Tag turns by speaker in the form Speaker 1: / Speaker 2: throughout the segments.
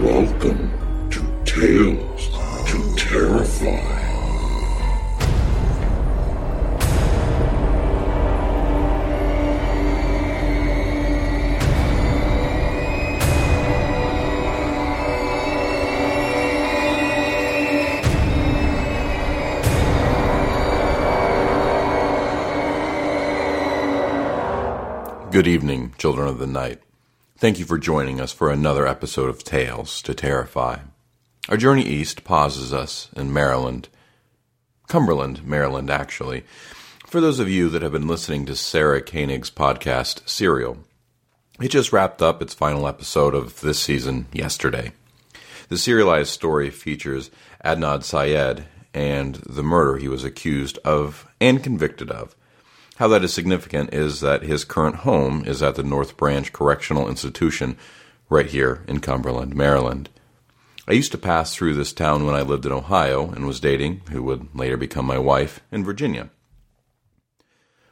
Speaker 1: Welcome to Tales to Terrify.
Speaker 2: Good evening, children of the night. Thank you for joining us for another episode of Tales to Terrify. Our journey east pauses us in Maryland, Cumberland, Maryland, actually. For those of you that have been listening to Sarah Koenig's podcast, Serial, it just wrapped up its final episode of this season yesterday. The serialized story features Adnan Syed and the murder he was accused of and convicted of. How that is significant is that his current home is at the North Branch Correctional Institution right here in Cumberland, Maryland. I used to pass through this town when I lived in Ohio and was dating, who would later become my wife, in Virginia.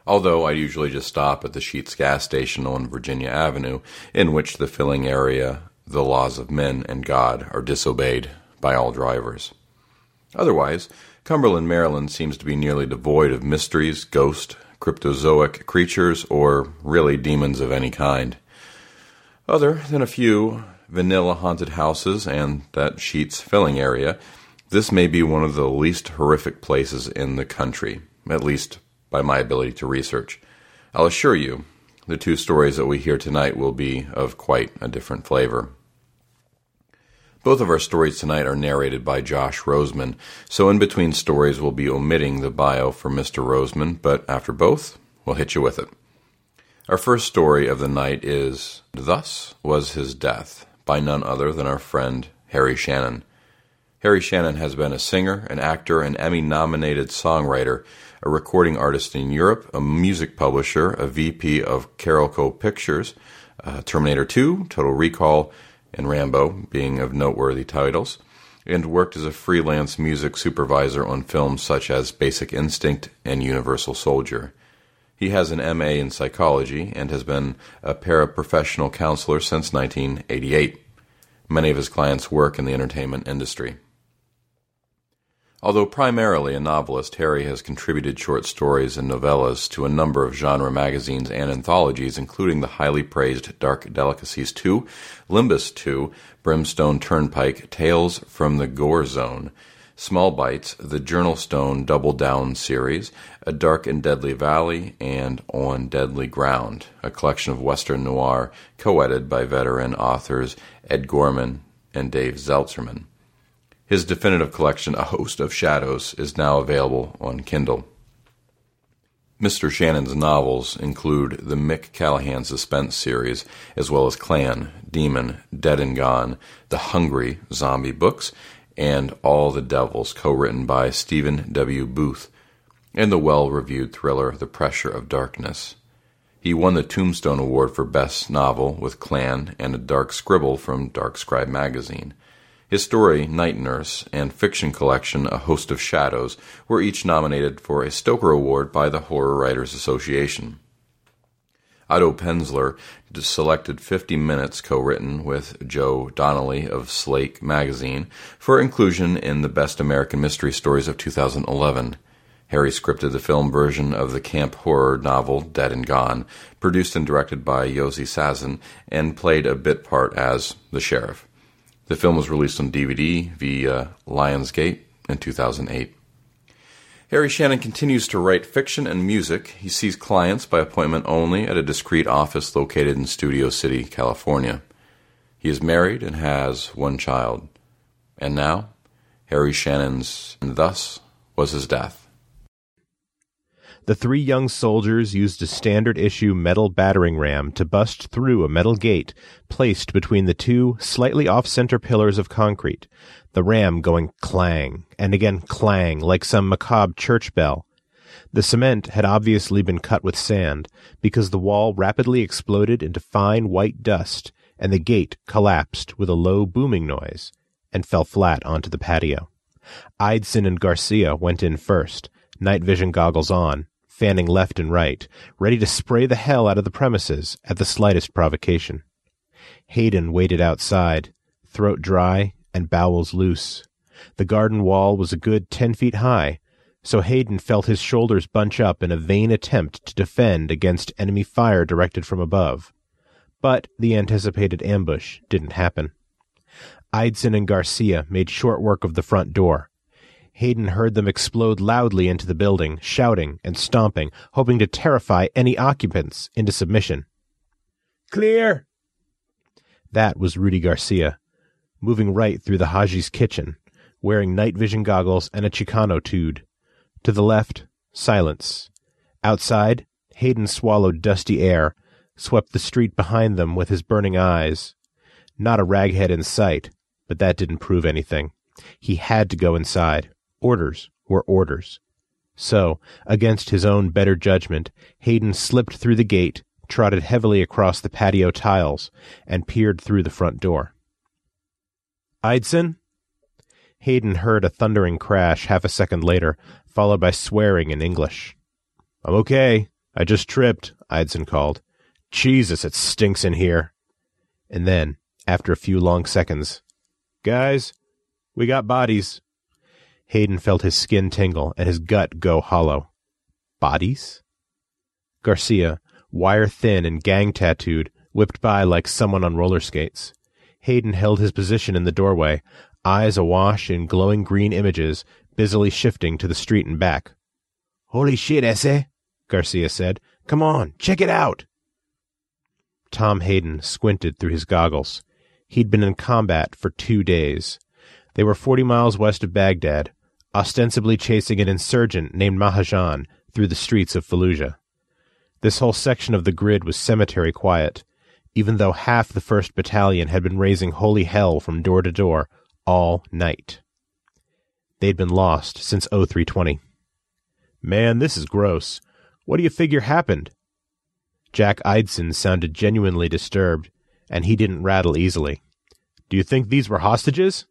Speaker 2: Although I usually just stop at the Sheetz gas station on Virginia Avenue, in which the filling area, the laws of men and God are disobeyed by all drivers. Otherwise, Cumberland, Maryland seems to be nearly devoid of mysteries, ghosts, cryptozoic creatures, or really demons of any kind. Other than a few vanilla haunted houses and that Sheetz filling area, this may be one of the least horrific places in the country, at least by my ability to research. I'll assure you, the two stories that we hear tonight will be of quite a different flavor. Both of our stories tonight are narrated by Josh Roseman, so in between stories we'll be omitting the bio for Mr. Roseman, but after both, we'll hit you with it. Our first story of the night is Thus Was His Death by none other than our friend Harry Shannon. Harry Shannon has been a singer, an actor, an Emmy nominated songwriter, a recording artist in Europe, a music publisher, a VP of Carolco Pictures, uh, Terminator 2, Total Recall, and Rambo being of noteworthy titles, and worked as a freelance music supervisor on films such as Basic Instinct and Universal Soldier. He has an MA in psychology and has been a paraprofessional counselor since 1988. Many of his clients work in the entertainment industry. Although primarily a novelist, Harry has contributed short stories and novellas to a number of genre magazines and anthologies, including the highly praised Dark Delicacies 2, Limbus 2, Brimstone Turnpike, Tales from the Gore Zone, Small Bites, the Journal Stone Double Down series, A Dark and Deadly Valley, and On Deadly Ground, a collection of Western noir co edited by veteran authors Ed Gorman and Dave Zeltserman. His definitive collection, A Host of Shadows, is now available on Kindle. Mr. Shannon's novels include the Mick Callahan suspense series, as well as Clan, Demon, Dead and Gone, The Hungry zombie books, and All the Devils, co written by Stephen W. Booth, and the well reviewed thriller The Pressure of Darkness. He won the Tombstone Award for Best Novel with Clan and a Dark Scribble from Dark Scribe magazine. His story, Night Nurse, and fiction collection, A Host of Shadows, were each nominated for a Stoker Award by the Horror Writers Association. Otto Penzler selected 50 minutes co written with Joe Donnelly of Slake magazine for inclusion in the Best American Mystery Stories of 2011. Harry scripted the film version of the camp horror novel Dead and Gone, produced and directed by Yossi Sasson, and played a bit part as the sheriff. The film was released on DVD via Lionsgate in 2008. Harry Shannon continues to write fiction and music. He sees clients by appointment only at a discreet office located in Studio City, California. He is married and has one child. And now, Harry Shannon's And Thus Was His Death.
Speaker 3: The three young soldiers used a standard issue metal battering ram to bust through a metal gate placed between the two slightly off center pillars of concrete, the ram going clang and again clang like some macabre church bell. The cement had obviously been cut with sand because the wall rapidly exploded into fine white dust and the gate collapsed with a low booming noise and fell flat onto the patio. Eidson and Garcia went in first, night vision goggles on, fanning left and right, ready to spray the hell out of the premises at the slightest provocation. Hayden waited outside, throat dry and bowels loose. The garden wall was a good ten feet high, so Hayden felt his shoulders bunch up in a vain attempt to defend against enemy fire directed from above. But the anticipated ambush didn't happen. Eidson and Garcia made short work of the front door, Hayden heard them explode loudly into the building, shouting and stomping, hoping to terrify any occupants into submission. Clear! That was Rudy Garcia, moving right through the Haji's kitchen, wearing night vision goggles and a Chicano tude. To the left, silence. Outside, Hayden swallowed dusty air, swept the street behind them with his burning eyes. Not a raghead in sight, but that didn't prove anything. He had to go inside. Orders were orders. So, against his own better judgment, Hayden slipped through the gate, trotted heavily across the patio tiles, and peered through the front door. Eidson? Hayden heard a thundering crash half a second later, followed by swearing in English. I'm okay. I just tripped, Eidson called. Jesus, it stinks in here. And then, after a few long seconds, Guys, we got bodies. Hayden felt his skin tingle and his gut go hollow. Bodies? Garcia, wire thin and gang tattooed, whipped by like someone on roller skates. Hayden held his position in the doorway, eyes awash in glowing green images, busily shifting to the street and back. Holy shit, Esse, Garcia said. Come on, check it out. Tom Hayden squinted through his goggles. He'd been in combat for two days. They were forty miles west of Baghdad, ostensibly chasing an insurgent named Mahajan through the streets of Fallujah. This whole section of the grid was cemetery quiet, even though half the 1st Battalion had been raising holy hell from door to door all night. They'd been lost since 0320. Man, this is gross. What do you figure happened? Jack Eidson sounded genuinely disturbed, and he didn't rattle easily. Do you think these were hostages?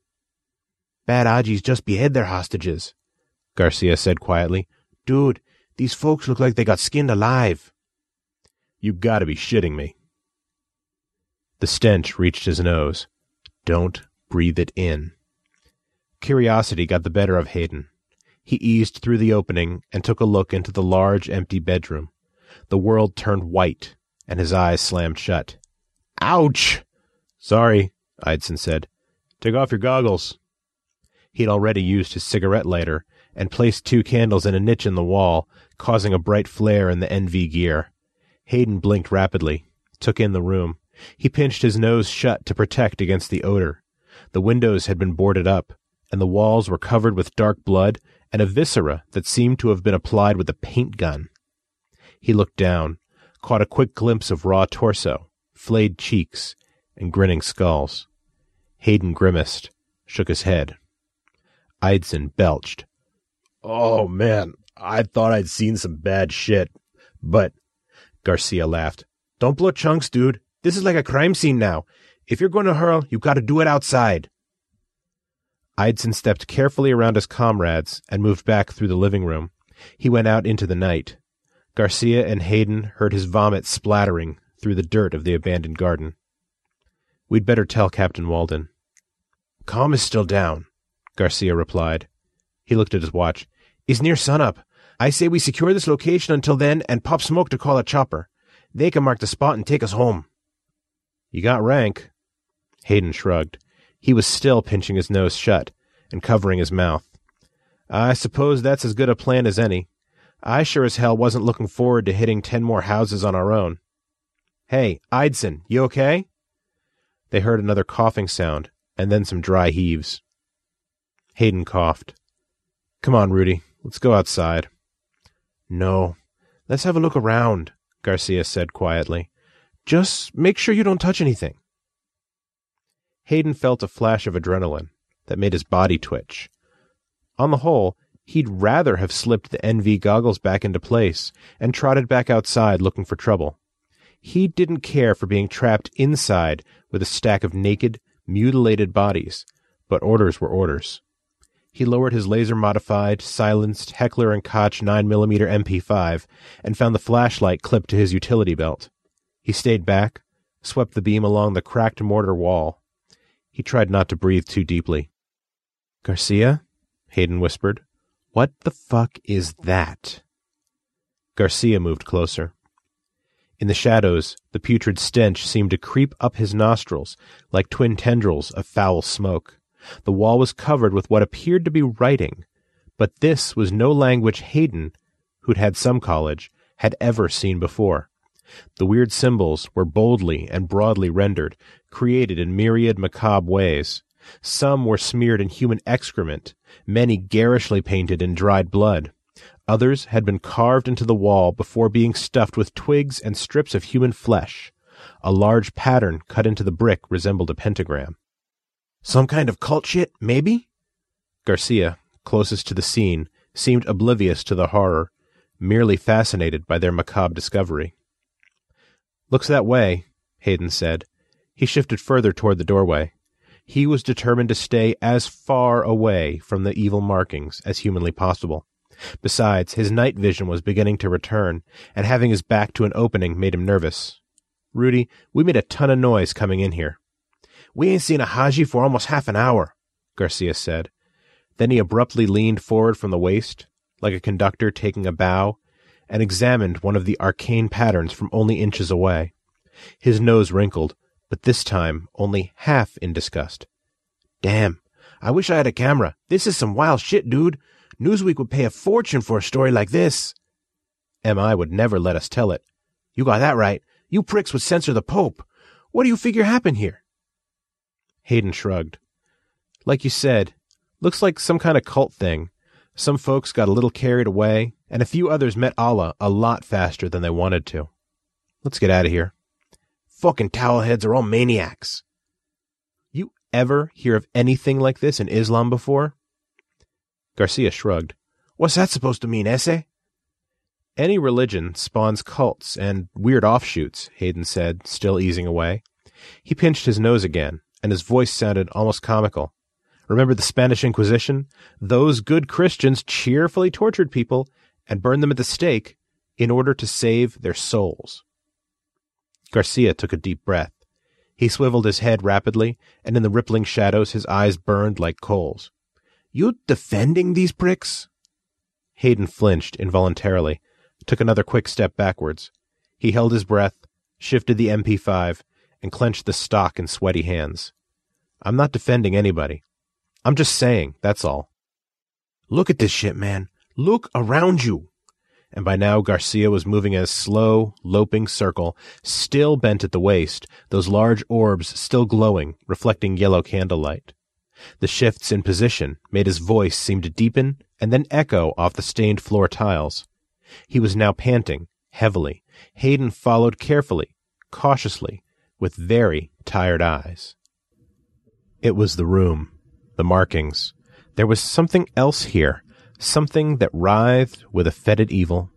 Speaker 3: Bad Hajis just behead their hostages, Garcia said quietly. Dude, these folks look like they got skinned alive. You gotta be shitting me. The stench reached his nose. Don't breathe it in. Curiosity got the better of Hayden. He eased through the opening and took a look into the large, empty bedroom. The world turned white, and his eyes slammed shut. Ouch! Sorry, Eidson said. Take off your goggles. He'd already used his cigarette lighter and placed two candles in a niche in the wall, causing a bright flare in the NV gear. Hayden blinked rapidly, took in the room. He pinched his nose shut to protect against the odor. The windows had been boarded up, and the walls were covered with dark blood and a viscera that seemed to have been applied with a paint gun. He looked down, caught a quick glimpse of raw torso, flayed cheeks, and grinning skulls. Hayden grimaced, shook his head. Eidson belched. Oh, man, I thought I'd seen some bad shit. But, Garcia laughed. Don't blow chunks, dude. This is like a crime scene now. If you're going to hurl, you've gotta do it outside. Eidson stepped carefully around his comrades and moved back through the living room. He went out into the night. Garcia and Hayden heard his vomit splattering through the dirt of the abandoned garden. We'd better tell Captain Walden. Comm is still down, Garcia replied. He looked at his watch. It's near sunup. I say we secure this location until then and pop smoke to call a chopper. They can mark the spot and take us home. You got rank. Hayden shrugged. He was still pinching his nose shut and covering his mouth. I suppose that's as good a plan as any. I sure as hell wasn't looking forward to hitting ten more houses on our own. Hey, Eidson, you okay? They heard another coughing sound and then some dry heaves. Hayden coughed. Come on, Rudy, let's go outside. No, let's have a look around, Garcia said quietly. Just make sure you don't touch anything. Hayden felt a flash of adrenaline that made his body twitch. On the whole, he'd rather have slipped the NV goggles back into place and trotted back outside looking for trouble. He didn't care for being trapped inside with a stack of naked, mutilated bodies, but orders were orders. He lowered his laser modified, silenced Heckler and Koch 9mm MP5 and found the flashlight clipped to his utility belt. He stayed back, swept the beam along the cracked mortar wall. He tried not to breathe too deeply. Garcia? Hayden whispered. What the fuck is that? Garcia moved closer. In the shadows, the putrid stench seemed to creep up his nostrils like twin tendrils of foul smoke. The wall was covered with what appeared to be writing, but this was no language Hayden, who'd had some college, had ever seen before. The weird symbols were boldly and broadly rendered, created in myriad macabre ways. Some were smeared in human excrement, many garishly painted in dried blood. Others had been carved into the wall before being stuffed with twigs and strips of human flesh. A large pattern cut into the brick resembled a pentagram. Some kind of cult shit, maybe? Garcia, closest to the scene, seemed oblivious to the horror, merely fascinated by their macabre discovery. Looks that way, Hayden said. He shifted further toward the doorway. He was determined to stay as far away from the evil markings as humanly possible. Besides, his night vision was beginning to return, and having his back to an opening made him nervous. Rudy, we made a ton of noise coming in here. We ain't seen a Haji for almost half an hour, Garcia said. Then he abruptly leaned forward from the waist, like a conductor taking a bow, and examined one of the arcane patterns from only inches away. His nose wrinkled, but this time only half in disgust. Damn, I wish I had a camera. This is some wild shit, dude. Newsweek would pay a fortune for a story like this. MI would never let us tell it. You got that right. You pricks would censor the Pope. What do you figure happened here? Hayden shrugged. Like you said, looks like some kind of cult thing. Some folks got a little carried away, and a few others met Allah a lot faster than they wanted to. Let's get out of here. Fucking towelheads are all maniacs. You ever hear of anything like this in Islam before? Garcia shrugged. What's that supposed to mean, ese? Any religion spawns cults and weird offshoots, Hayden said, still easing away. He pinched his nose again, and his voice sounded almost comical. Remember the Spanish Inquisition? Those good Christians cheerfully tortured people and burned them at the stake in order to save their souls. Garcia took a deep breath. He swiveled his head rapidly, and in the rippling shadows his eyes burned like coals. You defending these pricks? Hayden flinched involuntarily, took another quick step backwards. He held his breath, shifted the MP5, and clenched the stock in sweaty hands. I'm not defending anybody. I'm just saying, that's all. Look at this shit, man. Look around you. And by now Garcia was moving in a slow, loping circle, still bent at the waist, those large orbs still glowing, reflecting yellow candlelight. The shifts in position made his voice seem to deepen and then echo off the stained floor tiles. He was now panting, heavily. Hayden followed carefully, cautiously, with very tired eyes. It was the room, the markings. There was something else here, something that writhed with a fetid evil.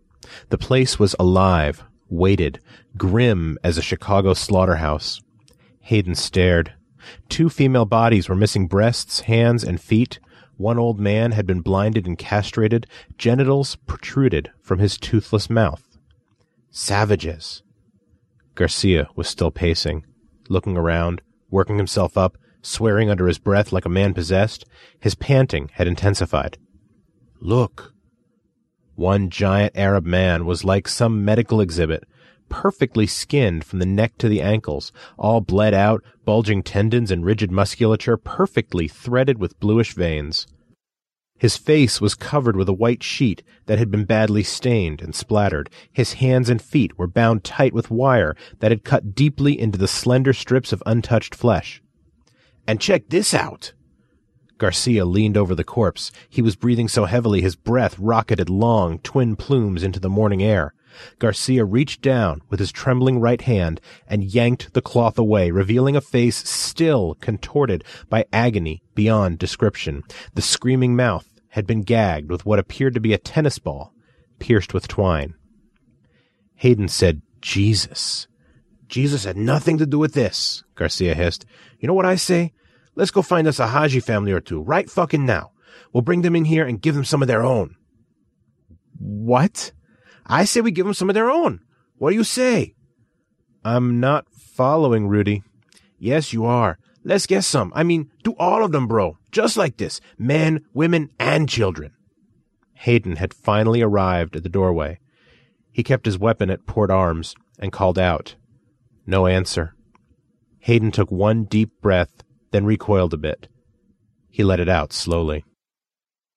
Speaker 3: The place was alive, weighted, grim as a Chicago slaughterhouse. Hayden stared. Two female bodies were missing breasts, hands, and feet. One old man had been blinded and castrated, genitals protruded from his toothless mouth. Savages. Garcia was still pacing, looking around, working himself up, swearing under his breath like a man possessed. His panting had intensified. Look. One giant Arab man was like some medical exhibit, perfectly skinned from the neck to the ankles, all bled out, bulging tendons and rigid musculature perfectly threaded with bluish veins. His face was covered with a white sheet that had been badly stained and splattered. His hands and feet were bound tight with wire that had cut deeply into the slender strips of untouched flesh. And check this out! Garcia leaned over the corpse. He was breathing so heavily his breath rocketed long, twin plumes into the morning air. Garcia reached down with his trembling right hand and yanked the cloth away, revealing a face still contorted by agony beyond description. The screaming mouth had been gagged with what appeared to be a tennis ball, pierced with twine. Hayden said, Jesus. Jesus had nothing to do with this, Garcia hissed. You know what I say? Let's go find us a Haji family or two, right fucking now. We'll bring them in here and give them some of their own. What? I say we give them some of their own. What do you say? I'm not following, Rudy. Yes, you are. Let's get some. I mean, do all of them, bro. Just like this. Men, women, and children. Hayden had finally arrived at the doorway. He kept his weapon at port arms and called out. No answer. Hayden took one deep breath then recoiled a bit. He let it out slowly.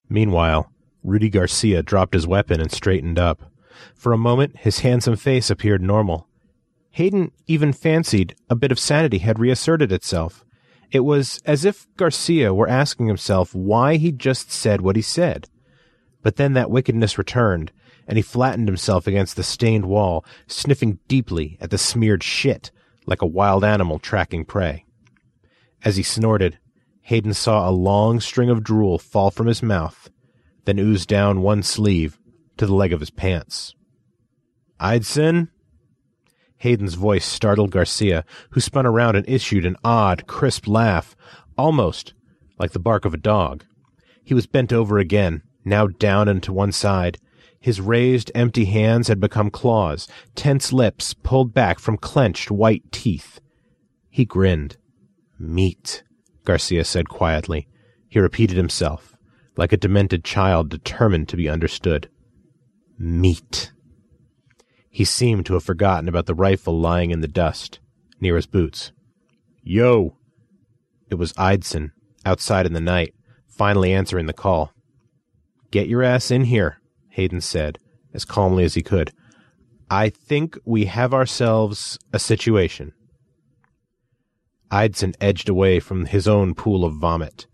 Speaker 3: Meanwhile, Rudy Garcia dropped his weapon and straightened up. For a moment, his handsome face appeared normal. Hayden even fancied a bit of sanity had reasserted itself. It was as if Garcia were asking himself why he just said what he said. But then that wickedness returned, and he flattened himself against the stained wall, sniffing deeply at the smeared shit like a wild animal tracking prey. As he snorted, Hayden saw a long string of drool fall from his mouth, then ooze down one sleeve to the leg of his pants. Eidson? Hayden's voice startled Garcia, who spun around and issued an odd, crisp laugh, almost like the bark of a dog. He was bent over again, now down and to one side. His raised, empty hands had become claws, tense lips pulled back from clenched white teeth. He grinned. Meat, Garcia said quietly. He repeated himself, like a demented child determined to be understood. Meat. He seemed to have forgotten about the rifle lying in the dust, near his boots. Yo! It was Eidson, outside in the night, finally answering the call. Get your ass in here, Hayden said, as calmly as he could. I think we have ourselves a situation. Eidson edged away from his own pool of vomit.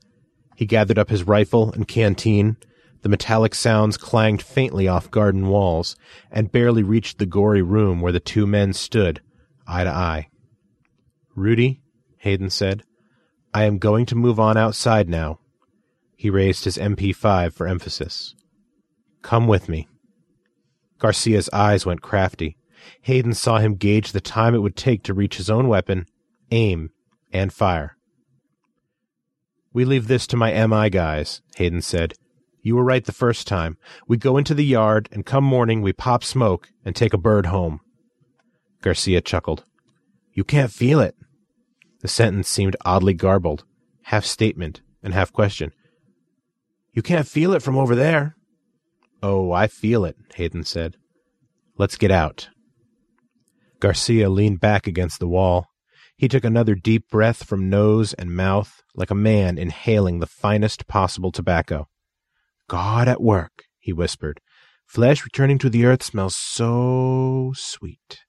Speaker 3: He gathered up his rifle and canteen. The metallic sounds clanged faintly off garden walls and barely reached the gory room where the two men stood, eye to eye. Rudy, Hayden said, I am going to move on outside now. He raised his MP5 for emphasis. Come with me. Garcia's eyes went crafty. Hayden saw him gauge the time it would take to reach his own weapon, aim, and fire. We leave this to my MI guys, Hayden said. You were right the first time. We go into the yard, and come morning we pop smoke and take a bird home. Garcia chuckled. You can't feel it. The sentence seemed oddly garbled, half statement and half question. You can't feel it from over there. Oh, I feel it, Hayden said. Let's get out. Garcia leaned back against the wall, he took another deep breath from nose and mouth, like a man inhaling the finest possible tobacco. God at work, he whispered. Flesh returning to the earth smells so sweet.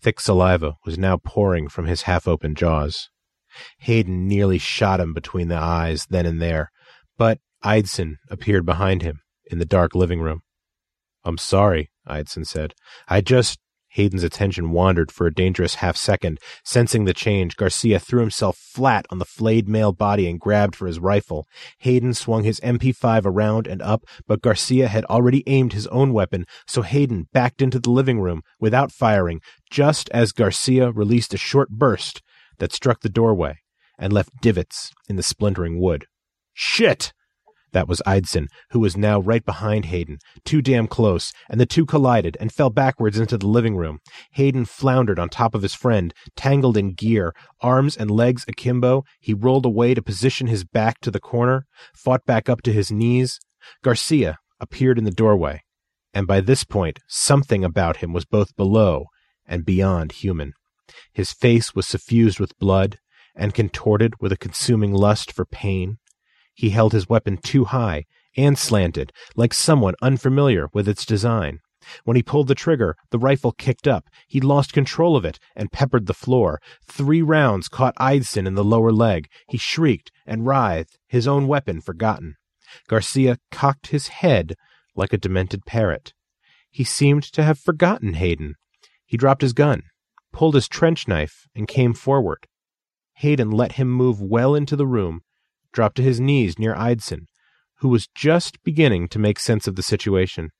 Speaker 3: Thick saliva was now pouring from his half open jaws. Hayden nearly shot him between the eyes then and there, but Eidson appeared behind him in the dark living room. I'm sorry, Eidson said. I just Hayden's attention wandered for a dangerous half second. Sensing the change, Garcia threw himself flat on the flayed male body and grabbed for his rifle. Hayden swung his MP5 around and up, but Garcia had already aimed his own weapon, so Hayden backed into the living room without firing, just as Garcia released a short burst that struck the doorway and left divots in the splintering wood. Shit! That was Eidson, who was now right behind Hayden, too damn close, and the two collided and fell backwards into the living room. Hayden floundered on top of his friend, tangled in gear, arms and legs akimbo. He rolled away to position his back to the corner, fought back up to his knees. Garcia appeared in the doorway, and by this point, something about him was both below and beyond human. His face was suffused with blood and contorted with a consuming lust for pain. He held his weapon too high and slanted, like someone unfamiliar with its design. When he pulled the trigger, the rifle kicked up. He lost control of it and peppered the floor. Three rounds caught Eidson in the lower leg. He shrieked and writhed, his own weapon forgotten. Garcia cocked his head like a demented parrot. He seemed to have forgotten Hayden. He dropped his gun, pulled his trench knife, and came forward. Hayden let him move well into the room dropped to his knees near Eidson, who was just beginning to make sense of the situation.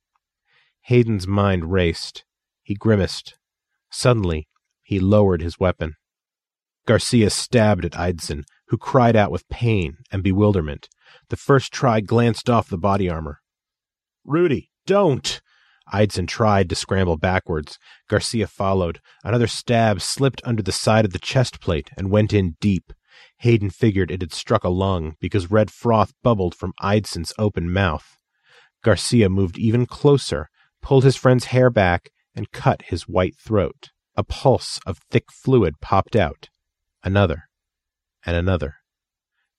Speaker 3: Hayden's mind raced. He grimaced. Suddenly, he lowered his weapon. Garcia stabbed at Eidson, who cried out with pain and bewilderment. The first try glanced off the body armor. Rudy, don't! Eidson tried to scramble backwards. Garcia followed. Another stab slipped under the side of the chest plate and went in deep. Hayden figured it had struck a lung because red froth bubbled from Eidson's open mouth. Garcia moved even closer, pulled his friend's hair back, and cut his white throat. A pulse of thick fluid popped out. Another. And another.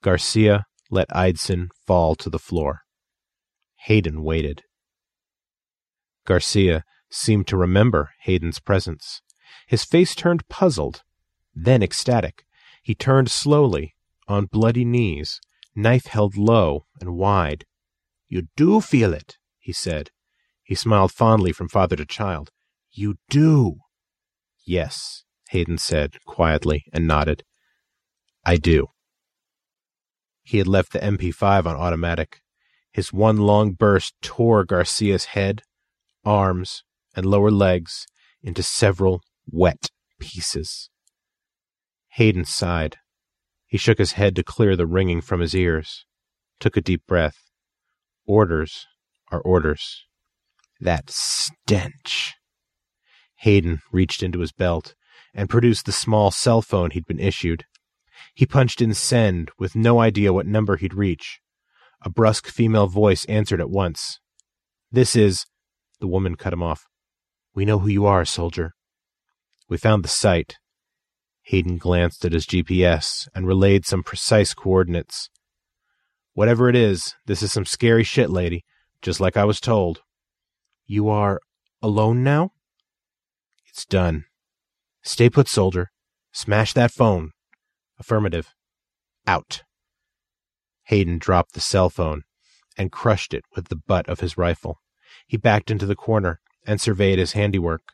Speaker 3: Garcia let Eidson fall to the floor. Hayden waited. Garcia seemed to remember Hayden's presence. His face turned puzzled, then ecstatic. He turned slowly, on bloody knees, knife held low and wide. You do feel it, he said. He smiled fondly from father to child. You do. Yes, Hayden said quietly and nodded. I do. He had left the MP5 on automatic. His one long burst tore Garcia's head, arms, and lower legs into several wet pieces. Hayden sighed. He shook his head to clear the ringing from his ears, took a deep breath. Orders are orders. That stench. Hayden reached into his belt and produced the small cell phone he'd been issued. He punched in send with no idea what number he'd reach. A brusque female voice answered at once. This is. The woman cut him off. We know who you are, soldier. We found the site. Hayden glanced at his GPS and relayed some precise coordinates. Whatever it is, this is some scary shit, lady, just like I was told. You are alone now? It's done. Stay put, soldier. Smash that phone. Affirmative. Out. Hayden dropped the cell phone and crushed it with the butt of his rifle. He backed into the corner and surveyed his handiwork.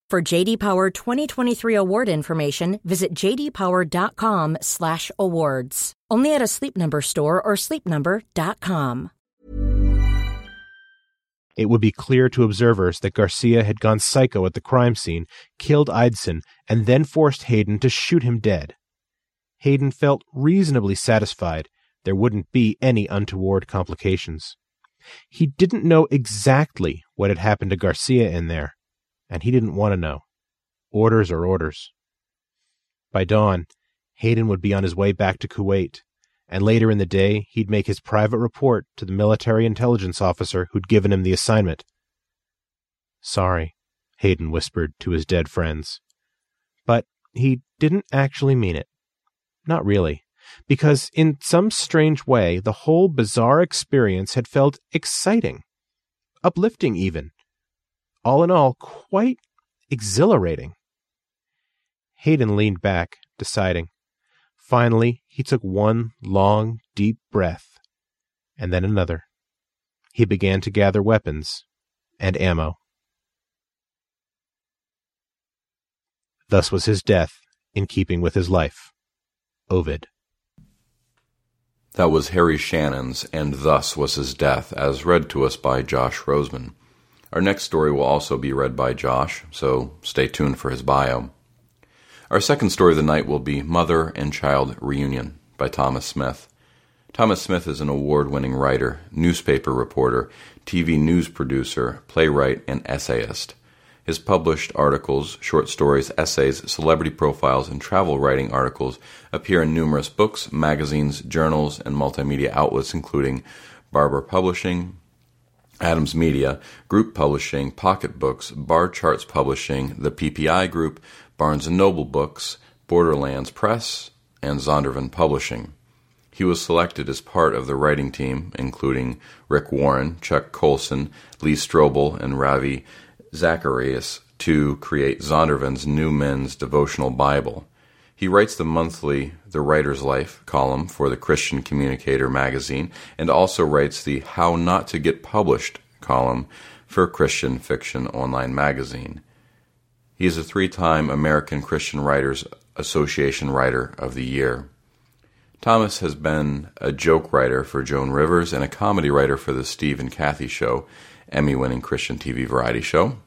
Speaker 4: For JD Power 2023 award information, visit jdpower.com/awards. Only at a Sleep Number store or sleepnumber.com.
Speaker 3: It would be clear to observers that Garcia had gone psycho at the crime scene, killed Eidson, and then forced Hayden to shoot him dead. Hayden felt reasonably satisfied there wouldn't be any untoward complications. He didn't know exactly what had happened to Garcia in there, and he didn't want to know. Orders are orders. By dawn, Hayden would be on his way back to Kuwait, and later in the day he'd make his private report to the military intelligence officer who'd given him the assignment. Sorry, Hayden whispered to his dead friends. But he didn't actually mean it. Not really because in some strange way the whole bizarre experience had felt exciting, uplifting even. All in all, quite exhilarating. Hayden leaned back, deciding. Finally, he took one long, deep breath, and then another. He began to gather weapons and ammo. Thus was his death in keeping with his life. Ovid.
Speaker 2: That was Harry Shannon's And Thus Was His Death, as read to us by Josh Roseman. Our next story will also be read by Josh, so stay tuned for his bio. Our second story of the night will be Mother and Child Reunion by Thomas Smith. Thomas Smith is an award winning writer, newspaper reporter, TV news producer, playwright, and essayist. His published articles, short stories, essays, celebrity profiles, and travel writing articles appear in numerous books, magazines, journals, and multimedia outlets, including Barbour Publishing, Adams Media, Group Publishing, Pocket Books, Bar Charts Publishing, the PPI Group, Barnes & Noble Books, Borderlands Press, and Zondervan Publishing. He was selected as part of the writing team, including Rick Warren, Chuck Colson, Lee Strobel, and Ravi Zacharias to create Zondervan's New Men's Devotional Bible. He writes the monthly The Writer's Life column for the Christian Communicator magazine and also writes the How Not to Get Published column for Christian Fiction Online magazine. He is a three time American Christian Writers Association Writer of the Year. Thomas has been a joke writer for Joan Rivers and a comedy writer for The Steve and Kathy Show Emmy winning Christian TV variety show.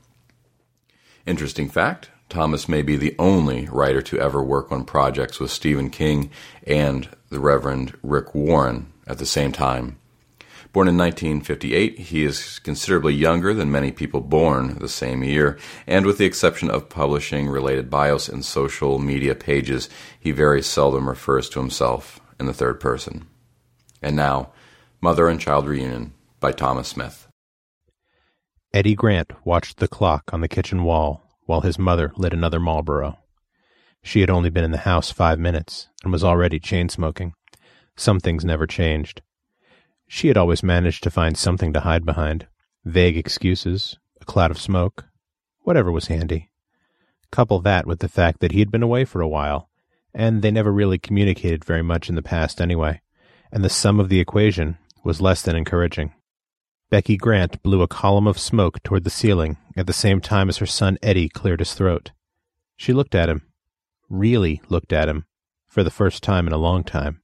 Speaker 2: Interesting fact Thomas may be the only writer to ever work on projects with Stephen King and the Reverend Rick Warren at the same time. Born in 1958, he is considerably younger than many people born the same year, and with the exception of publishing related bios and social media pages, he very seldom refers to himself in the third person. And now, Mother and Child Reunion by Thomas Smith.
Speaker 3: Eddie Grant watched the clock on the kitchen wall while his mother lit another Marlboro. She had only been in the house five minutes and was already chain smoking. Some things never changed. She had always managed to find something to hide behind vague excuses, a cloud of smoke, whatever was handy. Couple that with the fact that he had been away for a while, and they never really communicated very much in the past anyway, and the sum of the equation was less than encouraging. Becky Grant blew a column of smoke toward the ceiling at the same time as her son Eddie cleared his throat. She looked at him, really looked at him, for the first time in a long time.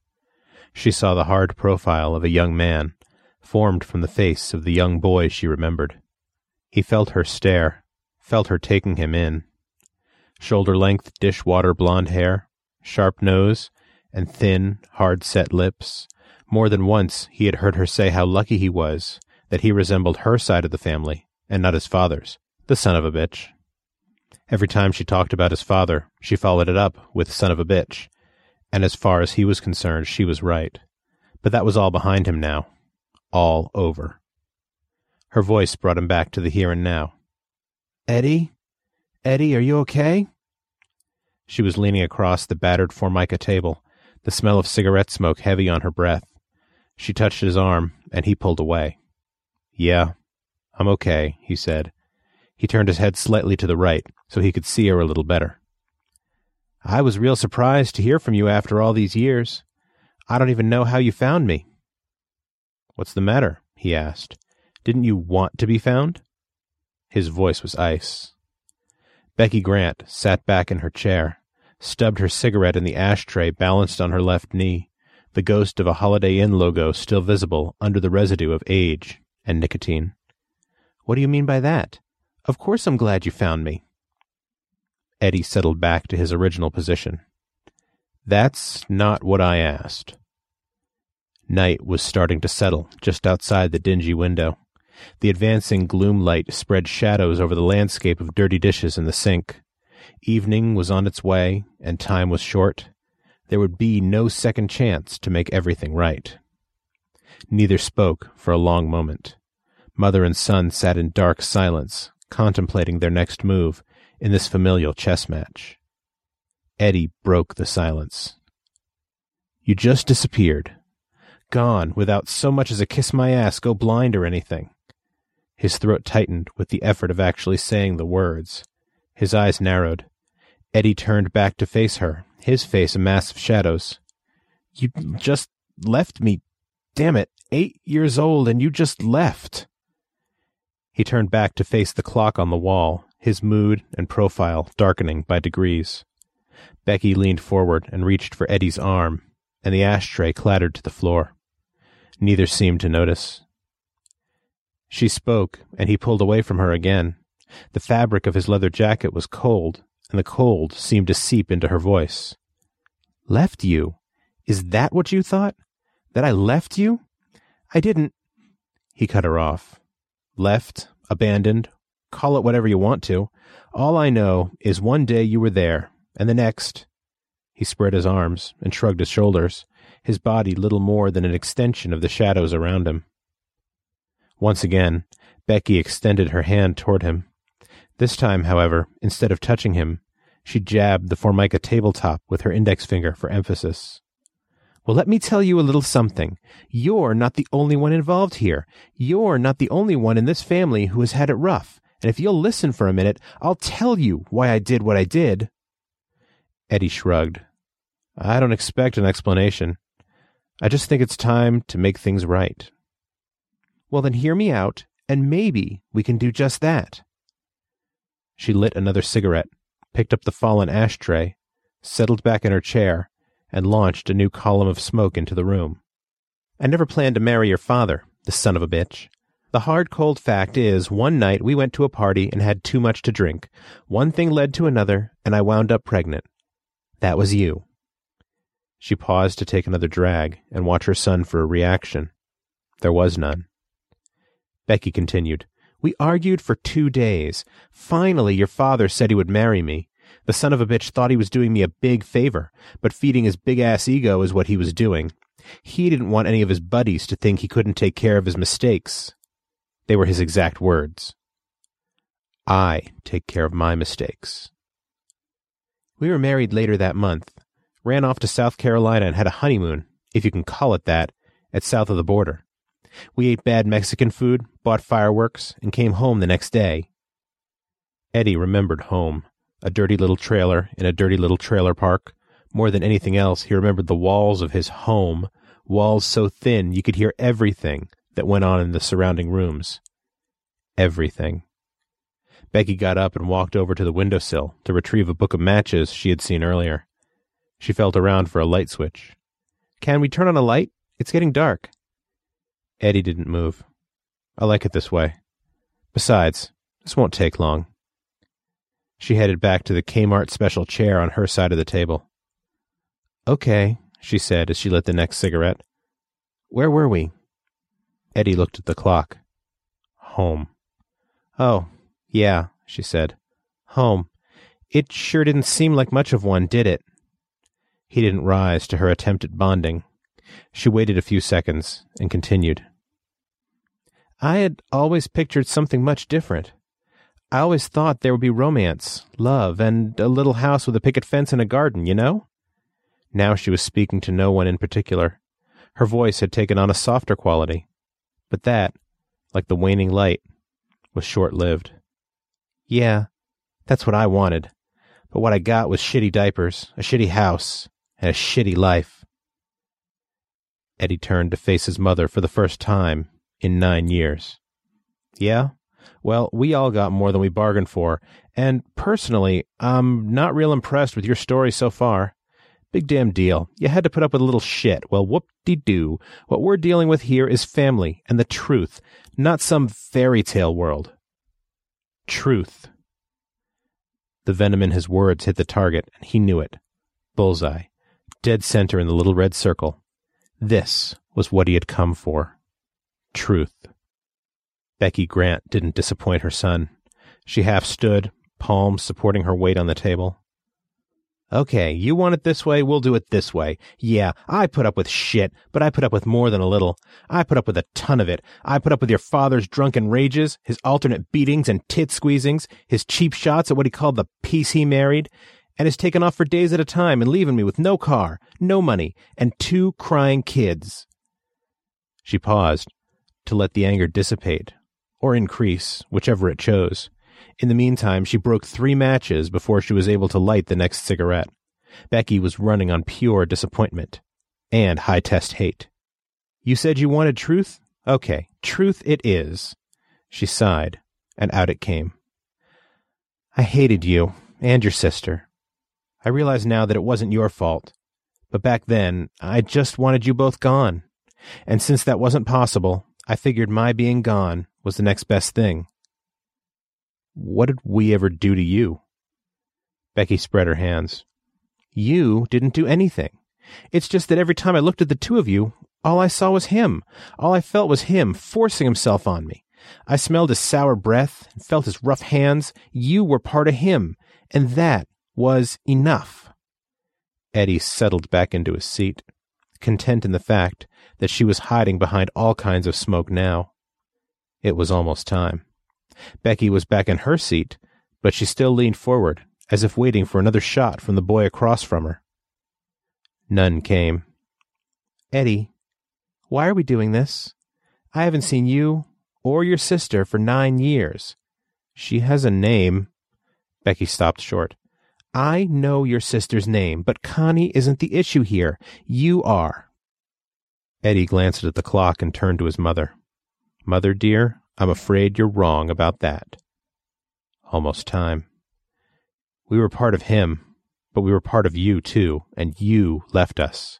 Speaker 3: She saw the hard profile of a young man, formed from the face of the young boy she remembered. He felt her stare, felt her taking him in. Shoulder length dishwater blonde hair, sharp nose, and thin, hard set lips. More than once he had heard her say how lucky he was that he resembled her side of the family and not his father's, the son of a bitch. Every time she talked about his father, she followed it up with son of a bitch, and as far as he was concerned, she was right. But that was all behind him now. All over. Her voice brought him back to the here and now. Eddie? Eddie, are you okay? She was leaning across the battered formica table, the smell of cigarette smoke heavy on her breath. She touched his arm, and he pulled away. Yeah, I'm okay, he said. He turned his head slightly to the right so he could see her a little better. I was real surprised to hear from you after all these years. I don't even know how you found me. What's the matter? he asked. Didn't you want to be found? His voice was ice. Becky Grant sat back in her chair, stubbed her cigarette in the ashtray balanced on her left knee, the ghost of a Holiday Inn logo still visible under the residue of age and nicotine. What do you mean by that? Of course I'm glad you found me. Eddie settled back to his original position. That's not what I asked. Night was starting to settle just outside the dingy window. The advancing gloom light spread shadows over the landscape of dirty dishes in the sink. Evening was on its way, and time was short. There would be no second chance to make everything right. Neither spoke for a long moment. Mother and son sat in dark silence, contemplating their next move in this familial chess match. Eddie broke the silence. You just disappeared. Gone without so much as a kiss my ass, go blind or anything. His throat tightened with the effort of actually saying the words. His eyes narrowed. Eddie turned back to face her, his face a mass of shadows. You just left me. Damn it, eight years old, and you just left. He turned back to face the clock on the wall, his mood and profile darkening by degrees. Becky leaned forward and reached for Eddie's arm, and the ashtray clattered to the floor. Neither seemed to notice. She spoke, and he pulled away from her again. The fabric of his leather jacket was cold, and the cold seemed to seep into her voice. Left you? Is that what you thought? That I left you? I didn't. He cut her off. Left, abandoned, call it whatever you want to. All I know is one day you were there, and the next. He spread his arms and shrugged his shoulders, his body little more than an extension of the shadows around him. Once again, Becky extended her hand toward him. This time, however, instead of touching him, she jabbed the formica tabletop with her index finger for emphasis. Well, let me tell you a little something. You're not the only one involved here. You're not the only one in this family who has had it rough. And if you'll listen for a minute, I'll tell you why I did what I did. Eddie shrugged. I don't expect an explanation. I just think it's time to make things right. Well, then hear me out, and maybe we can do just that. She lit another cigarette, picked up the fallen ashtray, settled back in her chair, and launched a new column of smoke into the room. I never planned to marry your father, the son of a bitch. The hard, cold fact is, one night we went to a party and had too much to drink. One thing led to another, and I wound up pregnant. That was you. She paused to take another drag and watch her son for a reaction. There was none. Becky continued. We argued for two days. Finally, your father said he would marry me. The son of a bitch thought he was doing me a big favor, but feeding his big ass ego is what he was doing. He didn't want any of his buddies to think he couldn't take care of his mistakes. They were his exact words. I take care of my mistakes. We were married later that month, ran off to South Carolina and had a honeymoon, if you can call it that, at south of the border. We ate bad Mexican food, bought fireworks, and came home the next day. Eddie remembered home, a dirty little trailer in a dirty little trailer park. More than anything else, he remembered the walls of his home, walls so thin you could hear everything that went on in the surrounding rooms. Everything. Becky got up and walked over to the windowsill to retrieve a book of matches she had seen earlier. She felt around for a light switch. Can we turn on a light? It's getting dark. Eddie didn't move. I like it this way. Besides, this won't take long. She headed back to the Kmart special chair on her side of the table. Okay, she said as she lit the next cigarette. Where were we? Eddie looked at the clock. Home. Oh, yeah, she said. Home. It sure didn't seem like much of one, did it? He didn't rise to her attempt at bonding. She waited a few seconds and continued. I had always pictured something much different. I always thought there would be romance, love, and a little house with a picket fence and a garden, you know? Now she was speaking to no one in particular. Her voice had taken on a softer quality. But that, like the waning light, was short lived. Yeah, that's what I wanted. But what I got was shitty diapers, a shitty house, and a shitty life. Eddie turned to face his mother for the first time in nine years. Yeah? Well, we all got more than we bargained for, And personally, I'm not real impressed with your story so far. Big damn deal. You had to put up with a little shit. Well, whoop de doo. What we're dealing with here is family and the truth, not some fairy tale world. Truth. The venom in his words hit the target, and he knew it. Bullseye. Dead center in the little red circle. This was what he had come for. Truth. Becky Grant didn't disappoint her son. She half stood, palms supporting her weight on the table. Okay, you want it this way, we'll do it this way. Yeah, I put up with shit, but I put up with more than a little. I put up with a ton of it. I put up with your father's drunken rages, his alternate beatings and tit squeezings, his cheap shots at what he called the piece he married, and his taking off for days at a time and leaving me with no car, no money, and two crying kids. She paused to let the anger dissipate, or increase, whichever it chose. In the meantime, she broke three matches before she was able to light the next cigarette. Becky was running on pure disappointment and high test hate. You said you wanted truth? Okay, truth it is. She sighed, and out it came. I hated you and your sister. I realize now that it wasn't your fault. But back then, I just wanted you both gone. And since that wasn't possible, I figured my being gone was the next best thing. What did we ever do to you? Becky spread her hands. You didn't do anything. It's just that every time I looked at the two of you, all I saw was him. All I felt was him forcing himself on me. I smelled his sour breath and felt his rough hands. You were part of him, and that was enough. Eddie settled back into his seat, content in the fact that she was hiding behind all kinds of smoke now. It was almost time. Becky was back in her seat, but she still leaned forward, as if waiting for another shot from the boy across from her. None came. Eddie, why are we doing this? I haven't seen you or your sister for nine years. She has a name. Becky stopped short. I know your sister's name, but Connie isn't the issue here. You are. Eddie glanced at the clock and turned to his mother. Mother dear, I'm afraid you're wrong about that. Almost time. We were part of him, but we were part of you too, and you left us.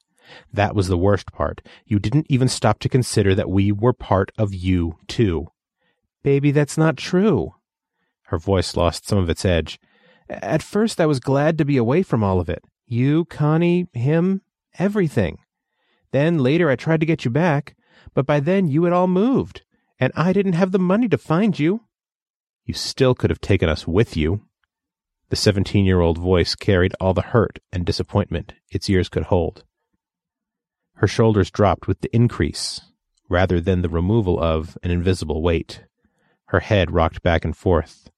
Speaker 3: That was the worst part. You didn't even stop to consider that we were part of you too. Baby, that's not true. Her voice lost some of its edge. At first, I was glad to be away from all of it. You, Connie, him, everything. Then later I tried to get you back, but by then you had all moved and I didn't have the money to find you. You still could have taken us with you. The seventeen year old voice carried all the hurt and disappointment its ears could hold. Her shoulders dropped with the increase, rather than the removal of an invisible weight. Her head rocked back and forth.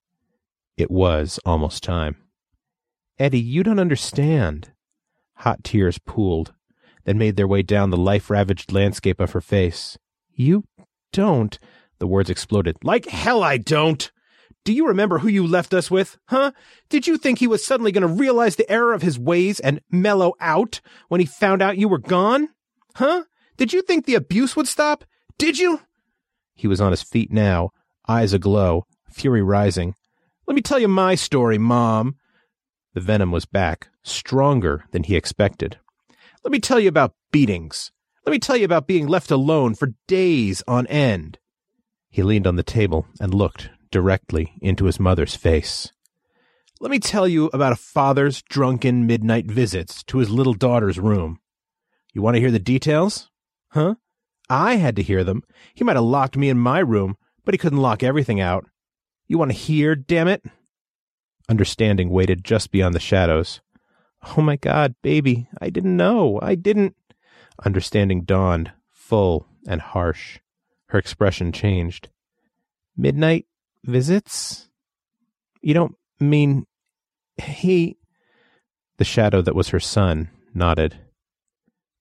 Speaker 3: It was almost time. Eddie, you don't understand. Hot tears pooled, then made their way down the life ravaged landscape of her face. You don't. The words exploded. Like hell I don't! Do you remember who you left us with? Huh? Did you think he was suddenly going to realize the error of his ways and mellow out when he found out you were gone? Huh? Did you think the abuse would stop? Did you? He was on his feet now, eyes aglow, fury rising. Let me tell you my story, Mom. The venom was back, stronger than he expected. Let me tell you about beatings, let me tell you about being left alone for days on end. He leaned on the table and looked directly into his mother's face. Let me tell you about a father's drunken midnight visits to his little daughter's room. You want to hear the details? Huh? I had to hear them. He might have locked me in my room, but he couldn't lock everything out. You want to hear, damn it? Understanding waited just beyond the shadows. Oh my God, baby, I didn't know. I didn't. Understanding dawned, full and harsh. Her expression changed. Midnight visits? You don't mean he. The shadow that was her son nodded.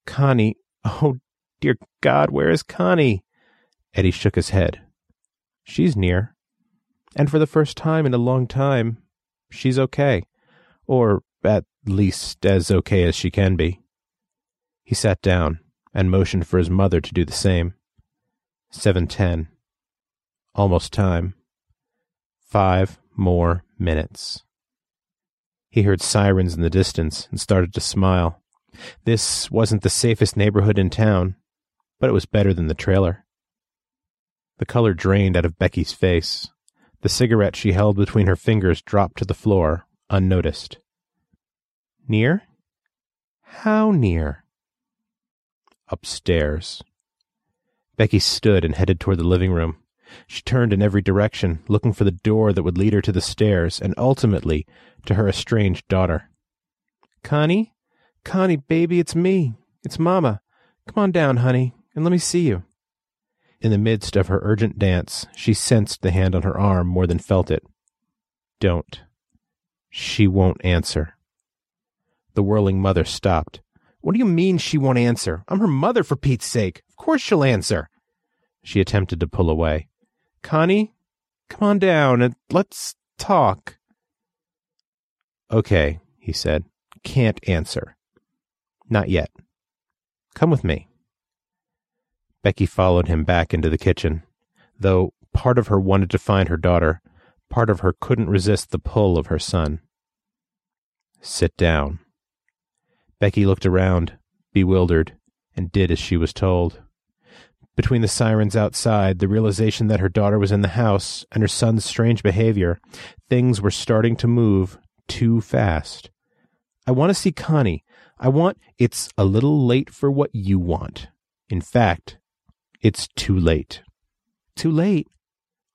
Speaker 3: Connie, oh dear God, where is Connie? Eddie shook his head. She's near. And for the first time in a long time, she's okay. Or at least as okay as she can be. He sat down and motioned for his mother to do the same. Seven ten. Almost time. Five more minutes. He heard sirens in the distance and started to smile. This wasn't the safest neighborhood in town, but it was better than the trailer. The color drained out of Becky's face. The cigarette she held between her fingers dropped to the floor, unnoticed. Near? How near? Upstairs. Becky stood and headed toward the living room. She turned in every direction, looking for the door that would lead her to the stairs and ultimately to her estranged daughter. Connie? Connie, baby, it's me. It's Mama. Come on down, honey, and let me see you. In the midst of her urgent dance, she sensed the hand on her arm more than felt it. Don't. She won't answer. The whirling mother stopped. What do you mean she won't answer? I'm her mother, for Pete's sake. Of course she'll answer. She attempted to pull away. Connie, come on down and let's talk. Okay, he said. Can't answer. Not yet. Come with me. Becky followed him back into the kitchen. Though part of her wanted to find her daughter, part of her couldn't resist the pull of her son. Sit down. Becky looked around, bewildered, and did as she was told. Between the sirens outside, the realization that her daughter was in the house, and her son's strange behavior, things were starting to move too fast. I want to see Connie. I want. It's a little late for what you want. In fact, it's too late. Too late?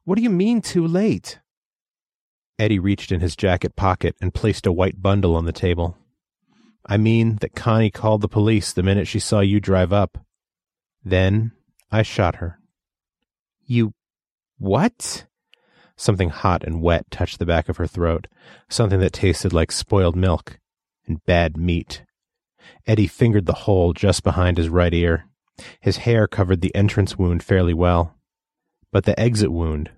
Speaker 3: What do you mean, too late? Eddie reached in his jacket pocket and placed a white bundle on the table. I mean that Connie called the police the minute she saw you drive up. Then I shot her. You. what? Something hot and wet touched the back of her throat, something that tasted like spoiled milk and bad meat. Eddie fingered the hole just behind his right ear. His hair covered the entrance wound fairly well, but the exit wound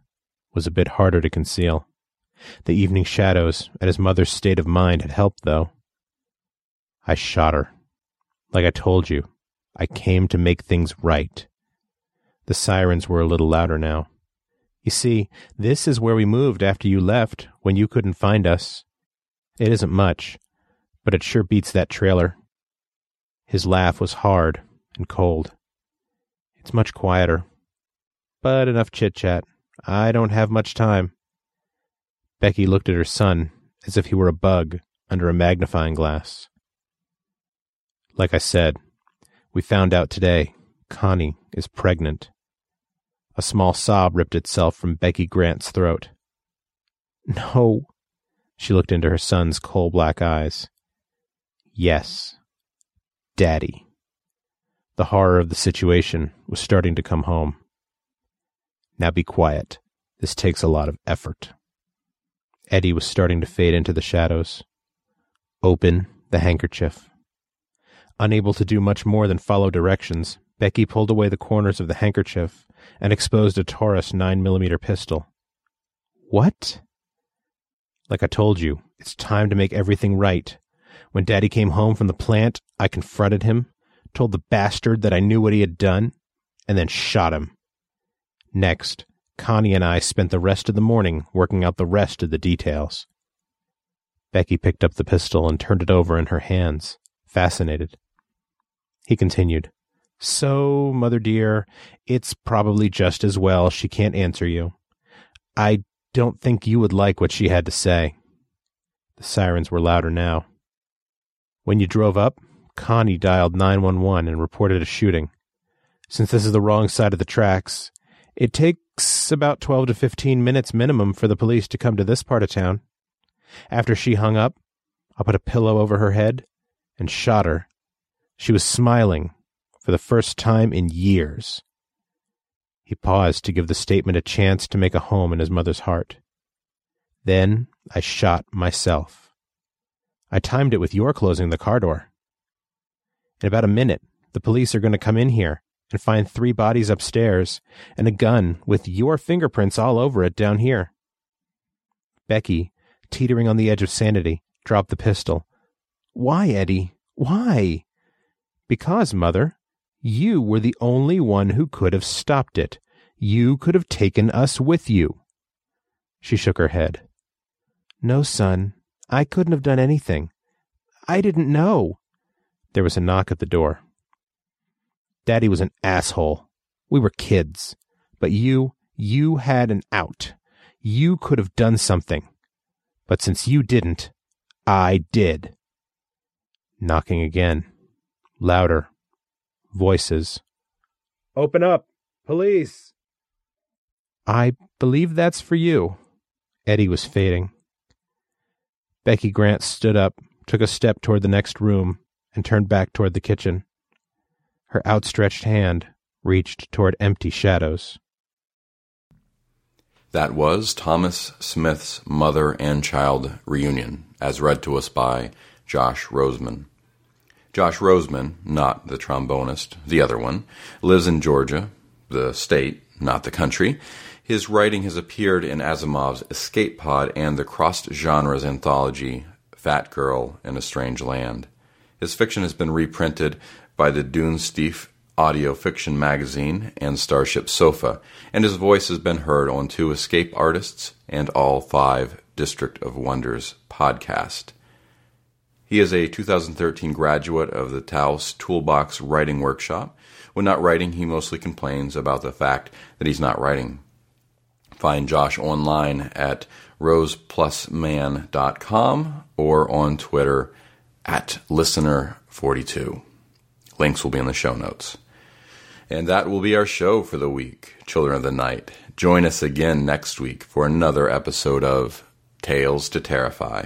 Speaker 3: was a bit harder to conceal. The evening shadows and his mother's state of mind had helped, though. I shot her. Like I told you, I came to make things right. The sirens were a little louder now. You see, this is where we moved after you left, when you couldn't find us. It isn't much, but it sure beats that trailer. His laugh was hard and cold. It's much quieter. But enough chit chat. I don't have much time. Becky looked at her son as if he were a bug under a magnifying glass. Like I said, we found out today Connie is pregnant. A small sob ripped itself from Becky Grant's throat. No. She looked into her son's coal black eyes. Yes. Daddy. The horror of the situation was starting to come home. Now be quiet. This takes a lot of effort. Eddie was starting to fade into the shadows. Open the handkerchief. Unable to do much more than follow directions, Becky pulled away the corners of the handkerchief and exposed a Taurus 9mm pistol. What? Like I told you, it's time to make everything right. When Daddy came home from the plant, I confronted him, told the bastard that I knew what he had done, and then shot him. Next, Connie and I spent the rest of the morning working out the rest of the details. Becky picked up the pistol and turned it over in her hands, fascinated. He continued. So, mother dear, it's probably just as well she can't answer you. I don't think you would like what she had to say. The sirens were louder now. When you drove up, Connie dialed 911 and reported a shooting. Since this is the wrong side of the tracks, it takes about 12 to 15 minutes minimum for the police to come to this part of town. After she hung up, I put a pillow over her head and shot her. She was smiling for the first time in years. He paused to give the statement a chance to make a home in his mother's heart. Then I shot myself. I timed it with your closing the car door. In about a minute, the police are going to come in here and find three bodies upstairs and a gun with your fingerprints all over it down here. Becky, teetering on the edge of sanity, dropped the pistol. Why, Eddie? Why? Because, Mother, you were the only one who could have stopped it. You could have taken us with you. She shook her head. No, son. I couldn't have done anything. I didn't know. There was a knock at the door. Daddy was an asshole. We were kids. But you, you had an out. You could have done something. But since you didn't, I did. Knocking again. Louder. Voices. Open up! Police! I believe that's for you. Eddie was fading. Becky Grant stood up, took a step toward the next room, and turned back toward the kitchen. Her outstretched hand reached toward empty shadows.
Speaker 2: That was Thomas Smith's Mother and Child Reunion, as read to us by Josh Roseman. Josh Roseman, not the trombonist, the other one, lives in Georgia, the state, not the country. His writing has appeared in Asimov's Escape Pod and the crossed genres anthology Fat Girl in a Strange Land. His fiction has been reprinted by the Dune Dunesteef audio fiction magazine and Starship Sofa, and his voice has been heard on two Escape Artists and all five District of Wonders podcast. He is a 2013 graduate of the Taos Toolbox Writing Workshop. When not writing, he mostly complains about the fact that he's not writing. Find Josh online at roseplusman.com or on Twitter at listener42. Links will be in the show notes. And that will be our show for the week, Children of the Night. Join us again next week for another episode of Tales to Terrify.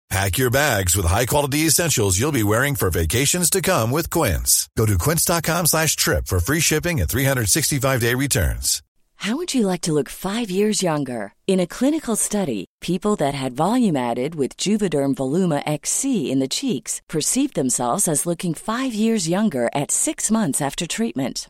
Speaker 5: Pack your bags with high-quality essentials you'll be wearing for vacations to come with Quince. Go to quince.com slash trip for free shipping and 365-day returns.
Speaker 6: How would you like to look five years younger? In a clinical study, people that had volume added with Juvederm Voluma XC in the cheeks perceived themselves as looking five years younger at six months after treatment.